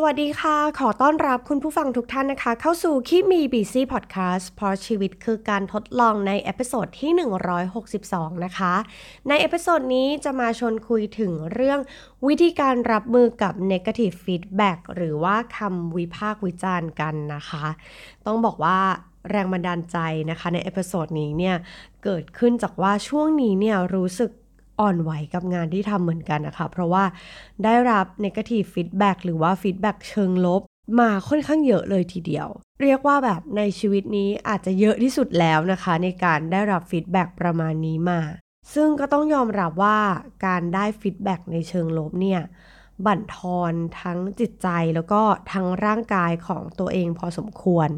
สวัสดีค่ะ ขอต้อนรับคุณผู้ฟังทุกท่านนะคะ เข้าสู่ Keep Me Busy Podcast เพราะชีวิตคือการทดลองใน episode ที่ 162 นะคะ ใน episode นี้จะมาชวนคุยถึงเรื่องวิธีการรับมือกับ negative feedback หรือว่าคำวิพากษ์วิจารณ์กันนะคะ ต้องบอกว่าแรงบันดาลใจนะคะใน episode นี้เนี่ยเกิดขึ้นจากว่าช่วงนี้เนี่ยรู้สึก อ่อนไหวกับงานที่ทำเหมือนกันนะคะ เพราะว่าได้รับ negative feedback หรือว่า feedback เชิงลบมาค่อนข้างเยอะเลยทีเดียว เรียกว่าแบบในชีวิตนี้อาจจะเยอะที่สุดแล้วนะคะ ในการได้รับ feedback ประมาณนี้มา ซึ่งก็ต้องยอมรับว่าการได้ feedback ในเชิงลบเนี่ย บั่นทอนทั้งจิตใจแล้วก็ทั้งร่างกายของตัวเองพอสมควร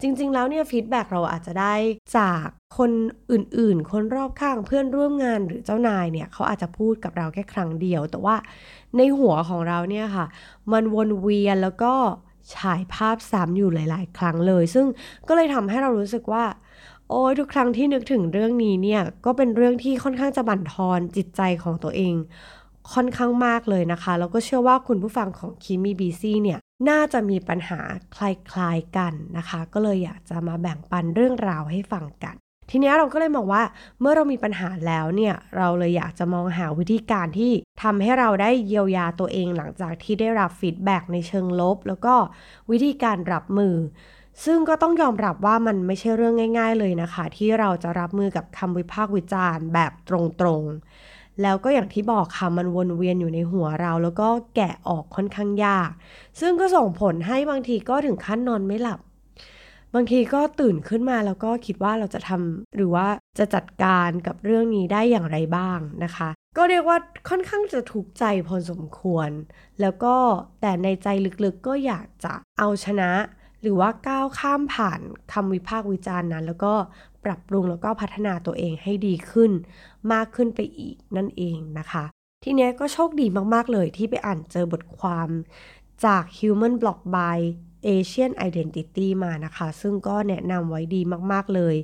จริง ๆ แล้วเนี่ย feedback เราอาจจะได้จากคนอื่นๆ คนรอบข้างเพื่อนร่วมงานหรือเจ้านายเนี่ยเขาอาจจะพูดกับเราแค่ครั้งเดียว แต่ว่าในหัวของเราเนี่ยค่ะ มันวนเวียนแล้วก็ฉายภาพซ้ำอยู่หลาย ๆ ครั้งเลย ซึ่งก็เลยทำให้เรารู้สึกว่า โอ้ยทุกครั้งที่นึกถึงเรื่องนี้เนี่ยก็เป็นเรื่องที่ค่อนข้างจะบั่นทอนจิตใจของตัวเอง ค่อนข้างมากเลยนะคะ แล้วก็เชื่อว่าคุณผู้ฟังของคิมีบีซี่เนี่ยน่าจะมีปัญหาคล้ายๆกันนะคะ ก็เลยอยากจะมาแบ่งปันเรื่องราวให้ฟังกัน ทีนี้เราก็เลยมองว่าเมื่อเรามีปัญหาแล้วเนี่ยเราเลยอยากจะมองหาวิธีการที่ทำให้เราได้เยียวยาตัวเองหลังจากที่ได้รับฟีดแบ็ในเชิงลบ แล้วก็วิธีการรับมือ ซึ่งก็ต้องยอมรับว่ามันไม่ใช่เรื่องง่าย ๆ เลยนะคะ ที่เราจะรับมือกับคำวิพากษ์วิจารณ์แบบตรงๆ แล้วก็อย่างที่บอกค่ะมันวนเวียนอยู่ในหัวเรา แล้วก็แกะออกค่อนข้างยาก ซึ่งก็ส่งผลให้บางทีก็ถึงขั้นนอนไม่หลับ บางทีก็ตื่นขึ้นมาแล้วก็คิดว่าเราจะทำหรือว่าจะจัดการกับเรื่องนี้ได้อย่างไรบ้างนะคะ ก็เรียกว่าค่อนข้างจะทุกข์ใจพอสมควร แล้วก็แต่ในใจลึกๆก็อยากจะเอาชนะหรือว่าก้าวข้ามผ่านคำวิพากษ์วิจารณ์นั้น แล้วก็ ปรับปรุงแล้วก็พัฒนาตัวเองให้ดีขึ้น มากขึ้นไปอีกนั่นเองนะคะ ทีนี้ก็โชคดีมากๆเลยที่ไปอ่านเจอบทความจาก Human Blog by Asian Identity มานะคะ ซึ่งก็แนะนำไว้ดีมากๆเลย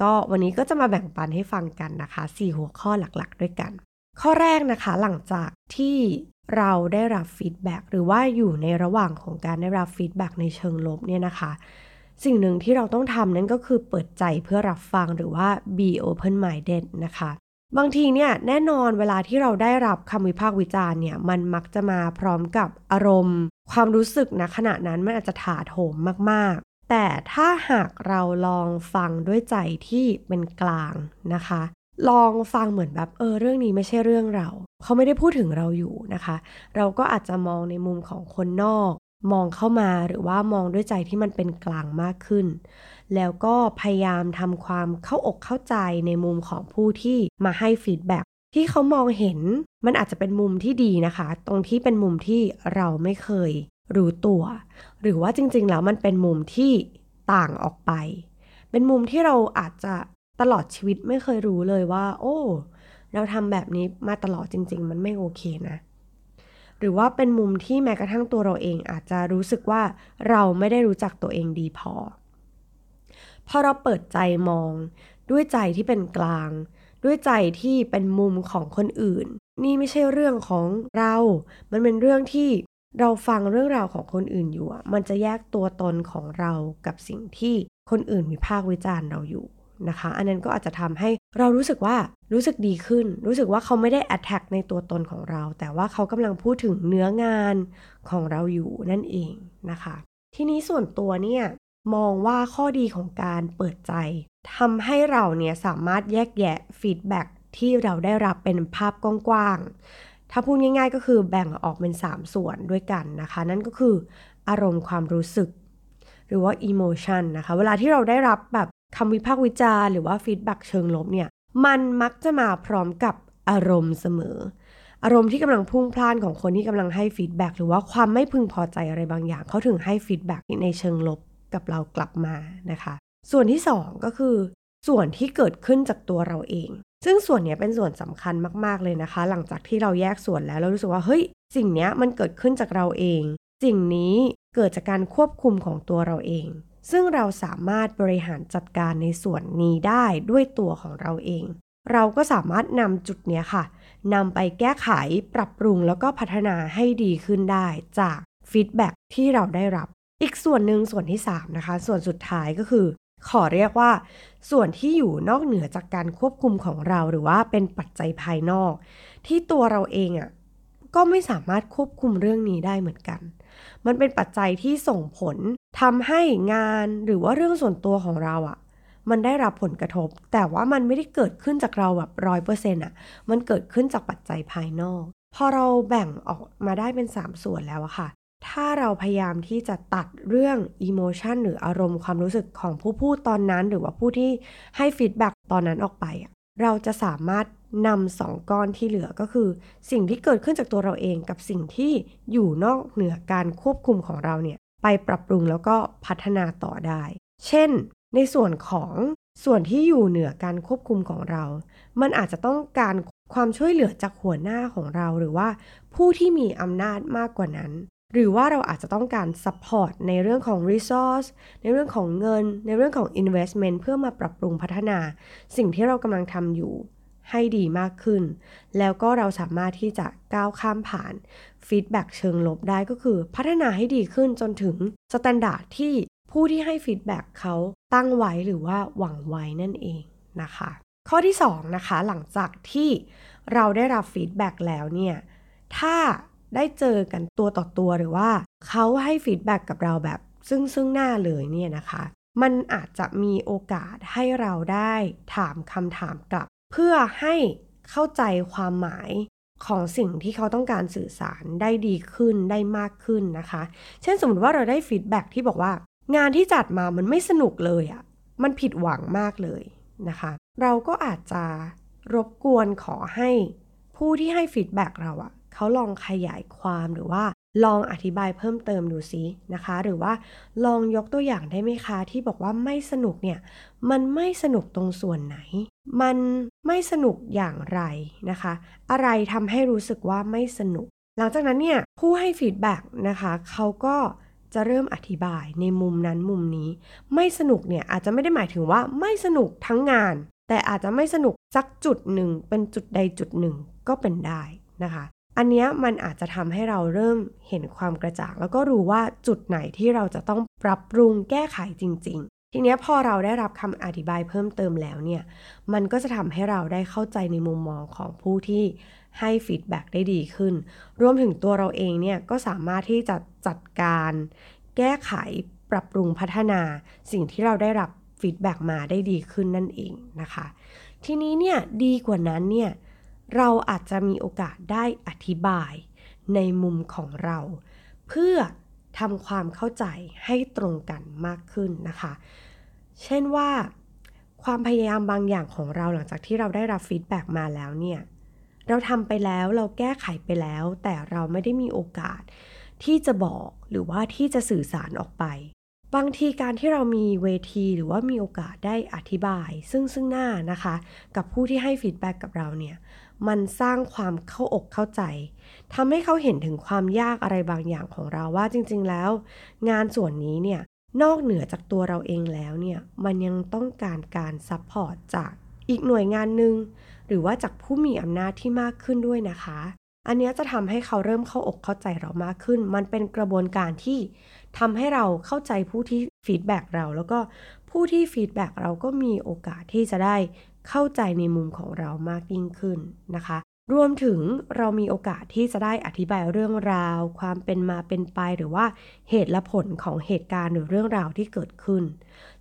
ก็วันนี้ก็จะมาแบ่งปันให้ฟังกันนะคะ 4 หัวข้อหลักๆ ด้วยกัน ข้อแรกนะคะหลังจากที่เราได้รับ feedback หรือว่าอยู่ในระหว่างของการได้รับ feedback ในเชิงลบเนี่ยนะคะ สิ่งหนึ่งที่เราต้องทำนั่นก็คือเปิดใจเพื่อรับฟังหรือว่า be open minded นะคะ บางทีเนี่ยแน่นอนเวลาที่เราได้รับคำวิพากษ์วิจารณ์เนี่ยมันมักจะมาพร้อมกับอารมณ์ ความรู้สึกนะขณะนั้นมันอาจจะถาโถมมากๆ แต่ถ้าหากเราลองฟังด้วยใจที่เป็นกลางนะคะ ลองฟังเหมือนแบบเออเรื่องนี้ไม่ใช่เรื่องเรา เขาไม่ได้พูดถึงเราอยู่นะคะ เราก็อาจจะมองในมุมของคนนอก มองเข้ามาหรือว่ามองด้วยใจที่มันเป็นกลางมากขึ้น แล้วก็พยายามทำความเข้าอกเข้าใจในมุมของผู้ที่มาให้ฟีดแบ็ที่เขามองเห็นมันอาจจะเป็นมุมที่ดีนะคะ ตรงที่เป็นมุมที่เราไม่เคยรู้ตัว หรือว่าจริงๆแล้วมันเป็นมุมที่ต่างออกไป เป็นมุมที่เราอาจจะตลอดชีวิตไม่เคยรู้เลยว่า โอ้ เราทำแบบนี้มาตลอดจริง ๆ มันไม่โอเคนะ หรือว่าเป็นมุมที่แม้กระทั่งตัวเราเองอาจจะรู้สึกว่าเราไม่ได้รู้จักตัวเองดีพอ พอเราเปิดใจมอง ด้วยใจที่เป็นกลาง ด้วยใจที่เป็นมุมของคนอื่น นี่ไม่ใช่เรื่องของเรา มันเป็นเรื่องที่เราฟังเรื่องราวของคนอื่นอยู่มันจะแยกตัวตนของเรากับสิ่งที่คนอื่นวิพากษ์วิจารณ์เราอยู่ นะคะ อันนั้นก็อาจจะทำให้เรารู้สึกว่ารู้สึกดีขึ้น รู้สึกว่าเขาไม่ได้ attack ในตัวตนของเรา แต่ว่าเขากำลังพูดถึงเนื้องานของเราอยู่นั่นเองนะคะ ทีนี้ส่วนตัวเนี่ยมองว่าข้อดีของการเปิดใจทำให้เราเนี่ยสามารถแยกแยะ feedback ที่เราได้รับเป็นภาพกว้างๆ ถ้าพูดง่ายๆก็คือแบ่งออกเป็น 3 ส่วนด้วยกันนะคะ นั่นก็คืออารมณ์ความรู้สึก หรือว่า emotion นะคะ เวลาที่เราได้รับแบบ คำวิพากษ์วิจารณ์หรือว่า feedback เชิงลบเนี่ยมันมักจะมาพร้อมกับอารมณ์เสมอ อารมณ์ที่กำลังพุ่งพล่านของคนที่กำลังให้ feedback หรือว่าความไม่พึงพอใจอะไรบางอย่างเขาถึงให้ feedback ในเชิงลบกับเรากลับมานะคะ ส่วนที่ 2 ก็คือ ส่วนที่เกิดขึ้นจากตัวเราเอง ซึ่งส่วนนี้เป็นส่วนสำคัญมาก ๆ เลยนะคะ หลังจากที่เราแยกส่วนแล้วเรารู้สึกว่าเฮ้ยสิ่งนี้มันเกิดขึ้นจากเราเอง สิ่งนี้เกิดจากการควบคุมของตัวเราเอง ซึ่งเราสามารถบริหารจัดการในส่วนนี้ได้ด้วยตัวของเราเอง เราก็สามารถนำจุดนี้ค่ะนำไปแก้ไขปรับปรุงแล้วก็พัฒนาให้ดีขึ้นได้จากฟีดแบ็ที่เราได้รับ อีกส่วนหนึ่งส่วนที่ 3 นะคะ ส่วนสุดท้ายก็คือ ขอเรียกว่า ส่วนที่อยู่นอกเหนือจากการควบคุมของเราหรือว่าเป็นปัจจัยภายนอก ที่ตัวเราเองอะ่ะ ก็ไม่สามารถควบคุมเรื่องนี้ได้เหมือนกัน มันเป็นปัจจัยที่ส่งผลทำให้งานหรือว่าเรื่องส่วนตัวของเราอะ่ะ มันได้รับผลกระทบ แต่ว่ามันไม่ได้เกิดขึ้นจากเราแบบร้อยเปอร์เซ็นต์อะ มันเกิดขึ้นจากปัจจัยภายนอก พอเราแบ่งออกมาได้เป็น 3 ส่วนแล้วอะค่ะ ถ้าเราพยายามที่จะตัดเรื่อง emotion หรืออารมณ์ความรู้สึกของผู้พูดตอนนั้น หรือว่าผู้ที่ให้ feedback ตอนนั้นออกไปอะเราจะสามารถ นำสองก้อนที่เหลือก็คือ สิ่งที่เกิดขึ้นจากตัวเราเองกับสิ่งที่อยู่นอกเหนือการควบคุมของเราเนี่ยไปปรับปรุงแล้วก็พัฒนาต่อได้ เช่น ในส่วนของส่วนที่อยู่เหนือการควบคุมของเรา มันอาจจะต้องการความช่วยเหลือจากหัวหน้าของเราหรือว่าผู้ที่มีอำนาจมากกว่านั้น หรือว่าเราอาจจะต้องการ support ในเรื่องของ resource ในเรื่องของเงิน ในเรื่องของ investment เพื่อมาปรับปรุงพัฒนา สิ่งที่เรากำลังทำอยู่ ให้ดีมากขึ้น แล้วก็เราสามารถที่จะก้าวข้ามผ่านฟีดแบ็เชิงลบได้ก็คือ พัฒนาให้ดีขึ้นจนถึงstandard ที่ผู้ที่ให้ feedback เขาตั้งไว้หรือว่าหวังไว้นั่นเองนะคะ ข้อที่ 2 นะคะ หลังจากที่เราได้รับ feedback แล้วเนี่ย ถ้าได้เจอกันตัวต่อตัวหรือว่าเขาให้ feedback กับเราแบบซึ่งซึ่งหน้าเลยเนี่ยนะคะ มันอาจจะมีโอกาสให้เราได้ถามคำถามกลับ เพื่อให้เข้าใจความหมายของสิ่งที่เขาต้องการสื่อสารได้ดีขึ้นได้มากขึ้นนะคะ เช่นสมมติว่าเราได้ feedback ที่บอกว่า งานที่จัดมามันไม่สนุกเลยอะ่ะ มันผิดหวังมากเลยนะคะ เราก็อาจจะรบกวนขอให้ผู้ที่ให้ feedback เราอะเขาลองขยายความหรือว่าลองอธิบายเพิ่มเติมดูซินะคะ หรือว่าลองยกตัวอย่างได้ไหมคะที่บอกว่าไม่สนุกเนี่ย มันไม่สนุกตรงส่วนไหน มันไม่สนุกอย่างไรนะคะ อะไรทำให้รู้สึกว่าไม่สนุก หลังจากนั้นเนี่ยผู้ให้ฟีดแบ็กนะคะเขาก็จะเริ่มอธิบายในมุมนั้นมุมนี้ ไม่สนุกเนี่ยอาจจะไม่ได้หมายถึงว่าไม่สนุกทั้งงาน แต่อาจจะไม่สนุกสักจุดหนึ่งเป็นจุดใดจุดหนึ่งก็เป็นได้นะคะ อันนี้มันอาจจะทำให้เราเริ่มเห็นความกระจ่าง แล้วก็รู้ว่าจุดไหนที่เราจะต้องปรับปรุงแก้ไขจริง ทีนี้พอเราได้รับคำอธิบายเพิ่มเติมแล้วเนี่ย มันก็จะทำให้เราได้เข้าใจในมุมมองของผู้ที่ให้ feedback ได้ดีขึ้น รวมถึงตัวเราเองเนี่ยก็สามารถที่จะจัดการ แก้ไขปรับปรุงพัฒนาสิ่งที่เราได้รับ feedback มาได้ดีขึ้นนั่นเองนะคะ ทีนี้เนี่ยดีกว่านั้นเนี่ยเราอาจจะมีโอกาสได้อธิบายในมุมของเรา เพื่อ ทำความเข้าใจให้ตรงกันมากขึ้นนะคะ เช่นว่าความพยายามบางอย่างของเราหลังจากที่เราได้รับ feedback มาแล้วเนี่ย เราทำไปแล้วเราแก้ไขไปแล้ว แต่เราไม่ได้มีโอกาสที่จะบอกหรือว่าที่จะสื่อสารออกไป บางทีการที่เรามีเวทีหรือว่ามีโอกาสได้อธิบาย ซึ่งซึ่งหน้านะคะ กับผู้ที่ให้ feedback กับเราเนี่ย มันสร้างความเข้าอกเข้าใจทำให้เขาเห็นถึงความยากอะไรบางอย่างของเราว่าจริงๆแล้ว งานส่วนนี้เนี่ยนอกเหนือจากตัวเราเองแล้วเนี่ยมันยังต้องการการ support จากอีกหน่วยงานหนึ่งหรือว่าจากผู้มีอำนาจที่มากขึ้นด้วยนะคะ อันนี้จะทำให้เขาเริ่มเข้าอกเข้าใจเรามากขึ้น มันเป็นกระบวนการที่ทำให้เราเข้าใจผู้ที่ feedback เรา แล้วก็ผู้ที่ feedback เราก็มีโอกาสที่จะได้ เข้าใจในมุมของเรามากยิ่งขึ้นนะคะ รวมถึงเรามีโอกาสที่จะได้อธิบายเรื่องราว ความเป็นมาเป็นไปหรือว่าเหตุและผลของเหตุการณ์หรือเรื่องราวที่เกิดขึ้น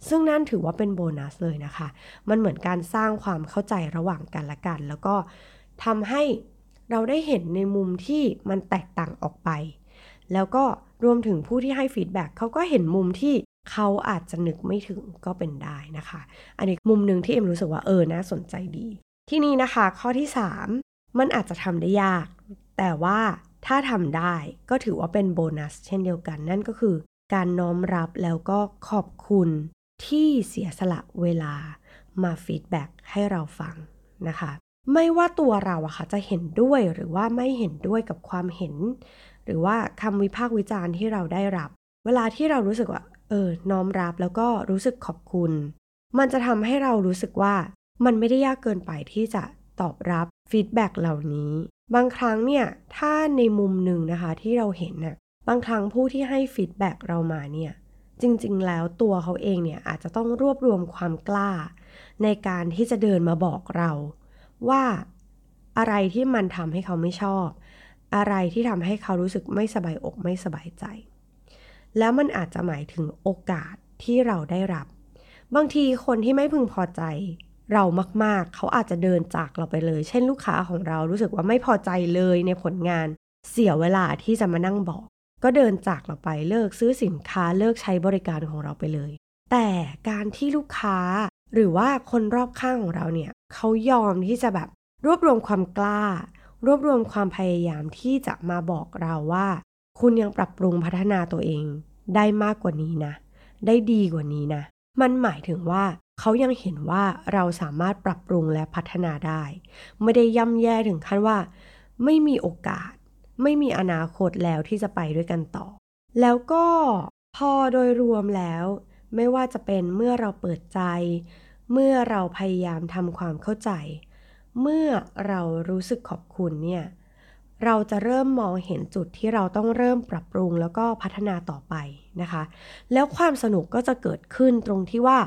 ซึ่งนั่นถือว่าเป็นโบนัสเลยนะคะ มันเหมือนการสร้างความเข้าใจระหว่างกันและกัน แล้วก็ทำให้เราได้เห็นในมุมที่มันแตกต่างออกไป แล้วก็รวมถึงผู้ที่ให้ feedback เขาก็เห็นมุมที่ เขาอาจจะนึกไม่ถึงก็เป็นได้นะคะ อันนี้มุมหนึ่งที่เอ็มรู้สึกว่าเออน่าสนใจดี ทีนี้นะคะ ข้อที่ 3 มันอาจจะทำได้ยาก แต่ว่าถ้าทำได้ก็ถือว่าเป็นโบนัสเช่นเดียวกัน นั่นก็คือ การน้อมรับแล้วก็ขอบคุณที่เสียสละเวลามา feedback ให้เราฟังนะคะ ไม่ว่าตัวเราอะค่ะจะเห็นด้วยหรือว่าไม่เห็นด้วยกับความเห็น หรือว่าคำวิพากษ์วิจารณ์ที่เราได้รับ เวลาที่เรารู้สึกว่า เออ น้อมรับแล้วก็รู้สึกขอบคุณ มันจะทำให้เรารู้สึกว่ามันไม่ได้ยากเกินไปที่จะตอบรับ feedback เหล่านี้ บางครั้งเนี่ย ถ้าในมุมหนึ่งนะคะที่เราเห็นน่ะ บางครั้งผู้ที่ให้ feedback เรามาเนี่ย จริงๆ แล้วตัวเขาเองเนี่ยอาจจะต้องรวบรวมความกล้า ในการที่จะเดินมาบอกเรา ว่าอะไรที่มันทำให้เขาไม่ชอบ อะไรที่ทำให้เขารู้สึกไม่สบายอกไม่สบายใจ แล้วมันอาจจะหมายถึงโอกาสที่เราได้รับ บางทีคนที่ไม่พึงพอใจ เรามากๆ เขาอาจจะเดินจากเราไปเลย เช่นลูกค้าของเรารู้สึกว่าไม่พอใจเลยในผลงาน เสียเวลาที่จะมานั่งบอก ก็เดินจากเราไปเลิกซื้อสินค้าเลิกใช้บริการของเราไปเลย แต่การที่ลูกค้า หรือว่าคนรอบข้างของเราเนี่ยเขายอมที่จะแบบรวบรวมความกล้า รวบรวมความพยายามที่จะมาบอกเราว่า คุณยังปรับปรุงพัฒนาตัวเอง ได้มากกว่านี้นะ ได้ดีกว่านี้นะ มันหมายถึงว่าเขายังเห็นว่าเราสามารถปรับปรุงและพัฒนาได้ ไม่ได้ย่ำแย่ถึงขั้นว่า ไม่มีโอกาส ไม่มีอนาคตแล้วที่จะไปด้วยกันต่อ แล้วก็พอโดยรวมแล้ว ไม่ว่าจะเป็นเมื่อเราเปิดใจ เมื่อเราพยายามทำความเข้าใจ เมื่อเรารู้สึกขอบคุณเนี่ย เราจะเริ่มมองเห็นจุดที่เราต้องเริ่มปรับปรุงแล้วก็พัฒนาต่อไปนะคะ แล้วความสนุกก็จะเกิดขึ้นตรงที่ว่า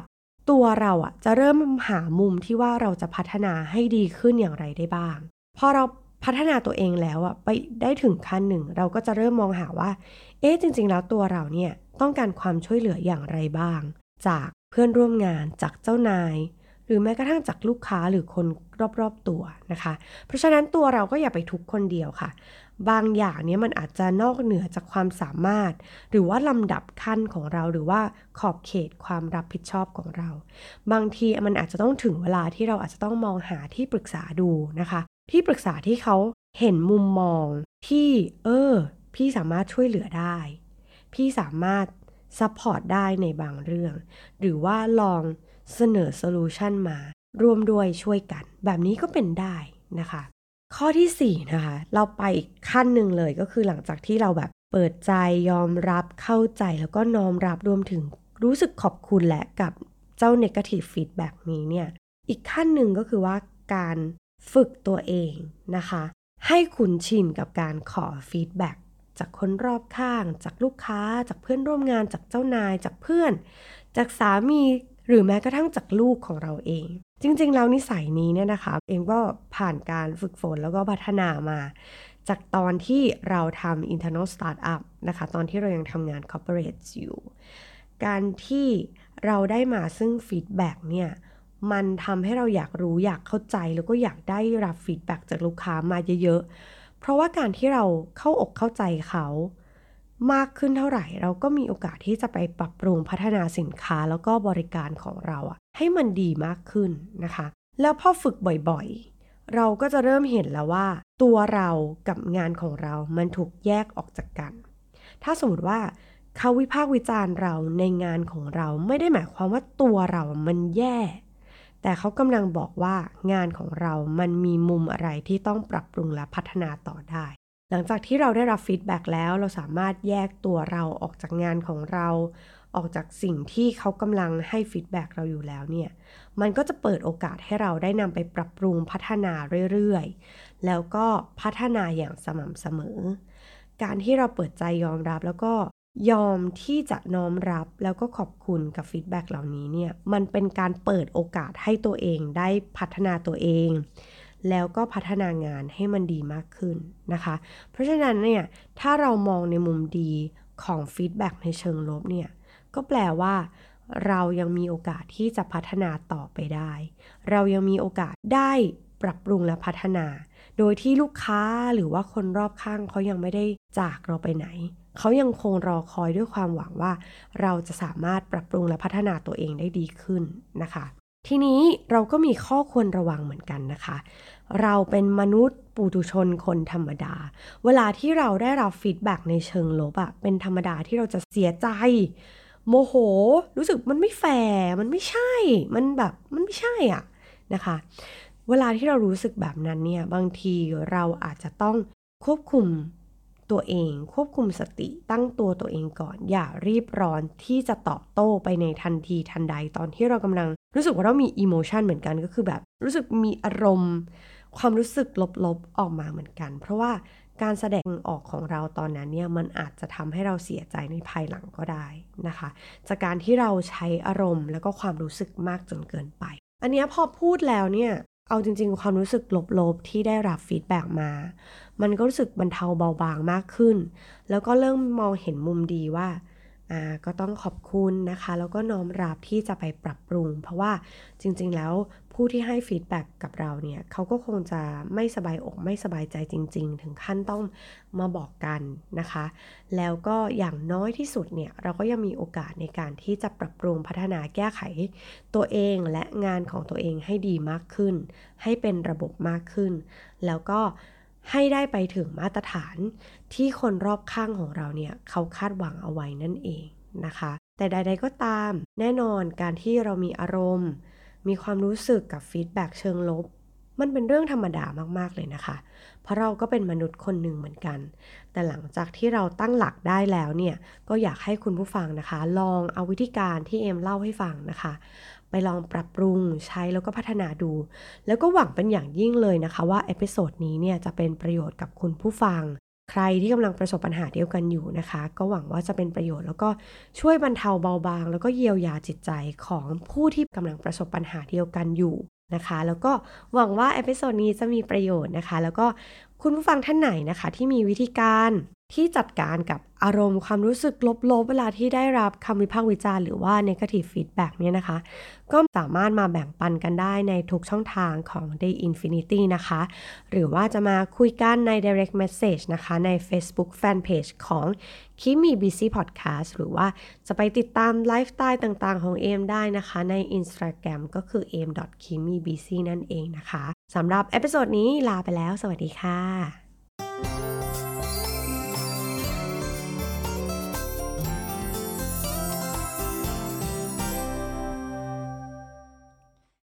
ตัวเราอะจะเริ่มหามุมที่ว่าเราจะพัฒนาให้ดีขึ้นอย่างไรได้บ้าง พอเราพัฒนาตัวเองแล้วอะไปได้ถึงขั้นหนึ่ง เราก็จะเริ่มมองหาว่า เอ๊ะจริง ๆ แล้วตัวเราเนี่ยต้องการความช่วยเหลืออย่างไรบ้าง จากเพื่อนร่วมงานจากเจ้านาย หรือแม้กระทั่งจากลูกค้าหรือคนรอบๆตัวนะคะ เพราะฉะนั้นตัวเราก็อย่าไปทุกคนเดียวค่ะ บางอย่างเนี้ยมันอาจจะนอกเหนือจากความสามารถ หรือว่าลำดับขั้นของเราหรือว่าขอบเขตความรับผิดชอบของเรา บางทีมันอาจจะต้องถึงเวลาที่เราอาจจะต้องมองหาที่ปรึกษาดูนะคะ ที่ปรึกษาที่เขาเห็นมุมมองที่เออ พี่สามารถช่วยเหลือได้ พี่สามารถsupport ได้ในบางเรื่อง หรือว่าลอง เสนอ solution มาร่วมด้วยช่วยกัน แบบนี้ก็เป็นได้นะคะ ข้อที่4นะคะ เราไปอีกขั้นหนึ่งเลยก็คือหลังจากที่เราแบบเปิดใจยอมรับเข้าใจแล้วก็น้อมรับรวมถึงรู้สึกขอบคุณและกับเจ้า negative feedback นี้เนี่ย อีกขั้นหนึ่งก็คือว่าการฝึกตัวเองนะคะ ให้คุ้นชินกับการขอ feedbackจากคนรอบข้าง จากลูกค้า จากเพื่อนร่วมงาน จากเจ้านาย จากเพื่อน จากสามี หรือแม้กระทั่งจากลูกของเราเอง จริงๆ แล้วนิสัยนี้เนี่ยนะคะ เอ็มก็ผ่านการฝึกฝนแล้วก็พัฒนามา จากตอนที่เราทำ internal startup นะคะ ตอนที่เรายังทำงาน corporate อยู่ การที่เราได้มาซึ่ง feedback เนี่ยมันทำให้เราอยากรู้อยากเข้าใจแล้วก็อยากได้รับ feedback จากลูกค้ามาเยอะๆ เพราะว่าการที่เราเข้าอกเข้าใจเขา มากขึ้นเท่าไหร่ เราก็มีโอกาสที่จะไปปรับปรุงพัฒนาสินค้าแล้วก็บริการของเราอะให้มันดีมากขึ้นนะคะ แล้วพอฝึกบ่อยๆ เราก็จะเริ่มเห็นแล้วว่า ตัวเรากับงานของเรามันถูกแยกออกจากกัน ถ้าสมมติว่าเขาวิพากษ์วิจารณ์เราในงานของเราไม่ได้หมายความว่าตัวเรามันแย่ แต่เขากำลังบอกว่างานของเรามันมีมุมอะไรที่ต้องปรับปรุงและพัฒนาต่อได้ หลังจากที่เราได้รับ feedback แล้ว เราสามารถแยกตัวเราออกจากงานของเรา ออกจากสิ่งที่เขากำลังให้ feedback เราอยู่แล้วเนี่ย มันก็จะเปิดโอกาสให้เราได้นำไปปรับปรุงพัฒนาเรื่อยๆ แล้วก็พัฒนาอย่างสม่ำเสมอ การที่เราเปิดใจยอมรับแล้วก็ยอมที่จะน้อมรับแล้วก็ขอบคุณกับ feedback เหล่านี้เนี่ย มันเป็นการเปิดโอกาสให้ตัวเองได้พัฒนาตัวเอง แล้วก็พัฒนางานให้มันดีมากขึ้นนะคะ เพราะฉะนั้นเนี่ยถ้าเรามองในมุมดีของ feedback ในเชิงลบเนี่ยก็แปลว่าเรายังมีโอกาสที่จะพัฒนาต่อไปได้ เรายังมีโอกาสได้ปรับปรุงและพัฒนา โดยที่ลูกค้าหรือว่าคนรอบข้างเขายังไม่ได้จากเราไปไหน เขายังคงรอคอยด้วยความหวังว่า เราจะสามารถปรับปรุงและพัฒนาตัวเองได้ดีขึ้นนะคะ ทีนี้เราก็มีข้อควรระวังเหมือนกันนะคะ เราเป็นมนุษย์ปุถุชนคนธรรมดา เวลาที่เราได้รับ feedback ในเชิงลบอะเป็นธรรมดาที่เราจะเสียใจ โมโห รู้สึกมันไม่แฟร์มันไม่ใช่ มันแบบมันไม่ใช่อะนะคะ เวลาที่เรารู้สึกแบบนั้นเนี่ยบางทีเราอาจจะต้องควบคุม ตัวเอง ควบคุมสติตั้งตัวตัวเองก่อน อย่ารีบร้อนที่จะตอบโต้ไปในทันทีทันใดตอนที่เรากำลัง รู้สึกว่าเรามี emotion เหมือนกันก็คือแบบ รู้สึกมีอารมณ์ ความรู้สึกลบๆออกมาเหมือนกัน เพราะว่าการแสดงออกของเราตอนนั้นเนี่ยมันอาจจะทำให้เราเสียใจในภายหลังก็ได้นะคะ จากการที่เราใช้อารมณ์ แล้วก็ความรู้สึกมากจนเกินไป อันนี้พอพูดแล้วเนี่ยเอาจริง ๆ ความรู้สึกลบๆที่ได้รับ feedback มา มันก็รู้สึกบรรเทาเบาบางมากขึ้น แล้วก็เริ่มมองเห็นมุมดีว่าอ่าก็ต้องขอบคุณนะคะ แล้วก็น้อมรับที่จะไปปรับปรุง เพราะว่าจริง ๆ แล้วผู้ที่ให้ feedback กับเราเนี่ยเขาก็คงจะไม่สบายอกไม่สบายใจจริง ๆ ถึงขั้นต้องมาบอกกันนะคะ แล้วก็อย่างน้อยที่สุดเนี่ยเราก็ยังมีโอกาสในการที่จะปรับปรุงพัฒนาแก้ไข ตัวเองและงานของตัวเองให้ดีมากขึ้น ให้เป็นระบบมากขึ้น แล้วก็ ให้ได้ไปถึงมาตรฐานที่คนรอบข้างของเราเนี่ยเขาคาดหวังเอาไว้นั่นเองนะคะ แต่ใด ๆ ก็ตาม แน่นอนการที่เรามีอารมณ์ มีความรู้สึกกับ feedback เชิงลบ มันเป็นเรื่องธรรมดามากๆเลยนะคะ เพราะเราก็เป็นมนุษย์คนหนึ่งเหมือนกัน แต่หลังจากที่เราตั้งหลักได้แล้วเนี่ย ก็อยากให้คุณผู้ฟังนะคะ ลองเอาวิธีการที่เอมเล่าให้ฟังนะคะ ไปลองปรับปรุงใช้แล้วก็พัฒนาดู แล้วก็หวังเป็นอย่างยิ่งเลยนะคะว่า episode นี้เนี่ยจะเป็นประโยชน์กับคุณผู้ฟังใครที่กำลังประสบปัญหาเดียวกันอยู่นะคะ ก็หวังว่าจะเป็นประโยชน์แล้วก็ช่วยบรรเทาเบาบาง แล้วก็เยียวยาจิตใจของผู้ที่กำลังประสบปัญหาเดียวกันอยู่ นะคะ แล้วก็หวังว่า episode นี้จะมีประโยชน์นะคะ แล้วก็คุณผู้ฟังท่านไหนนะคะ ที่มีวิธีการ ที่จัดการกับอารมณ์ความรู้สึกลบๆ เวลาที่ได้รับคำวิพากษ์วิจารณ์หรือว่า negative feedback เนี่ยนะคะ ก็สามารถมาแบ่งปันกันได้ในทุกช่องทางของ Day Infinity นะคะ หรือว่าจะมาคุยกันใน direct message นะคะ ใน Facebook Fanpage ของ Keep Me Busy Podcast หรือว่าจะไปติดตามไลฟ์สไตล์ต่างๆ ของเอมได้นะคะ ใน Instagram ก็คือ a m k i m i b c นั่นเองนะคะสำหรับ episode นี้ลาไปแล้ว สวัสดีค่ะ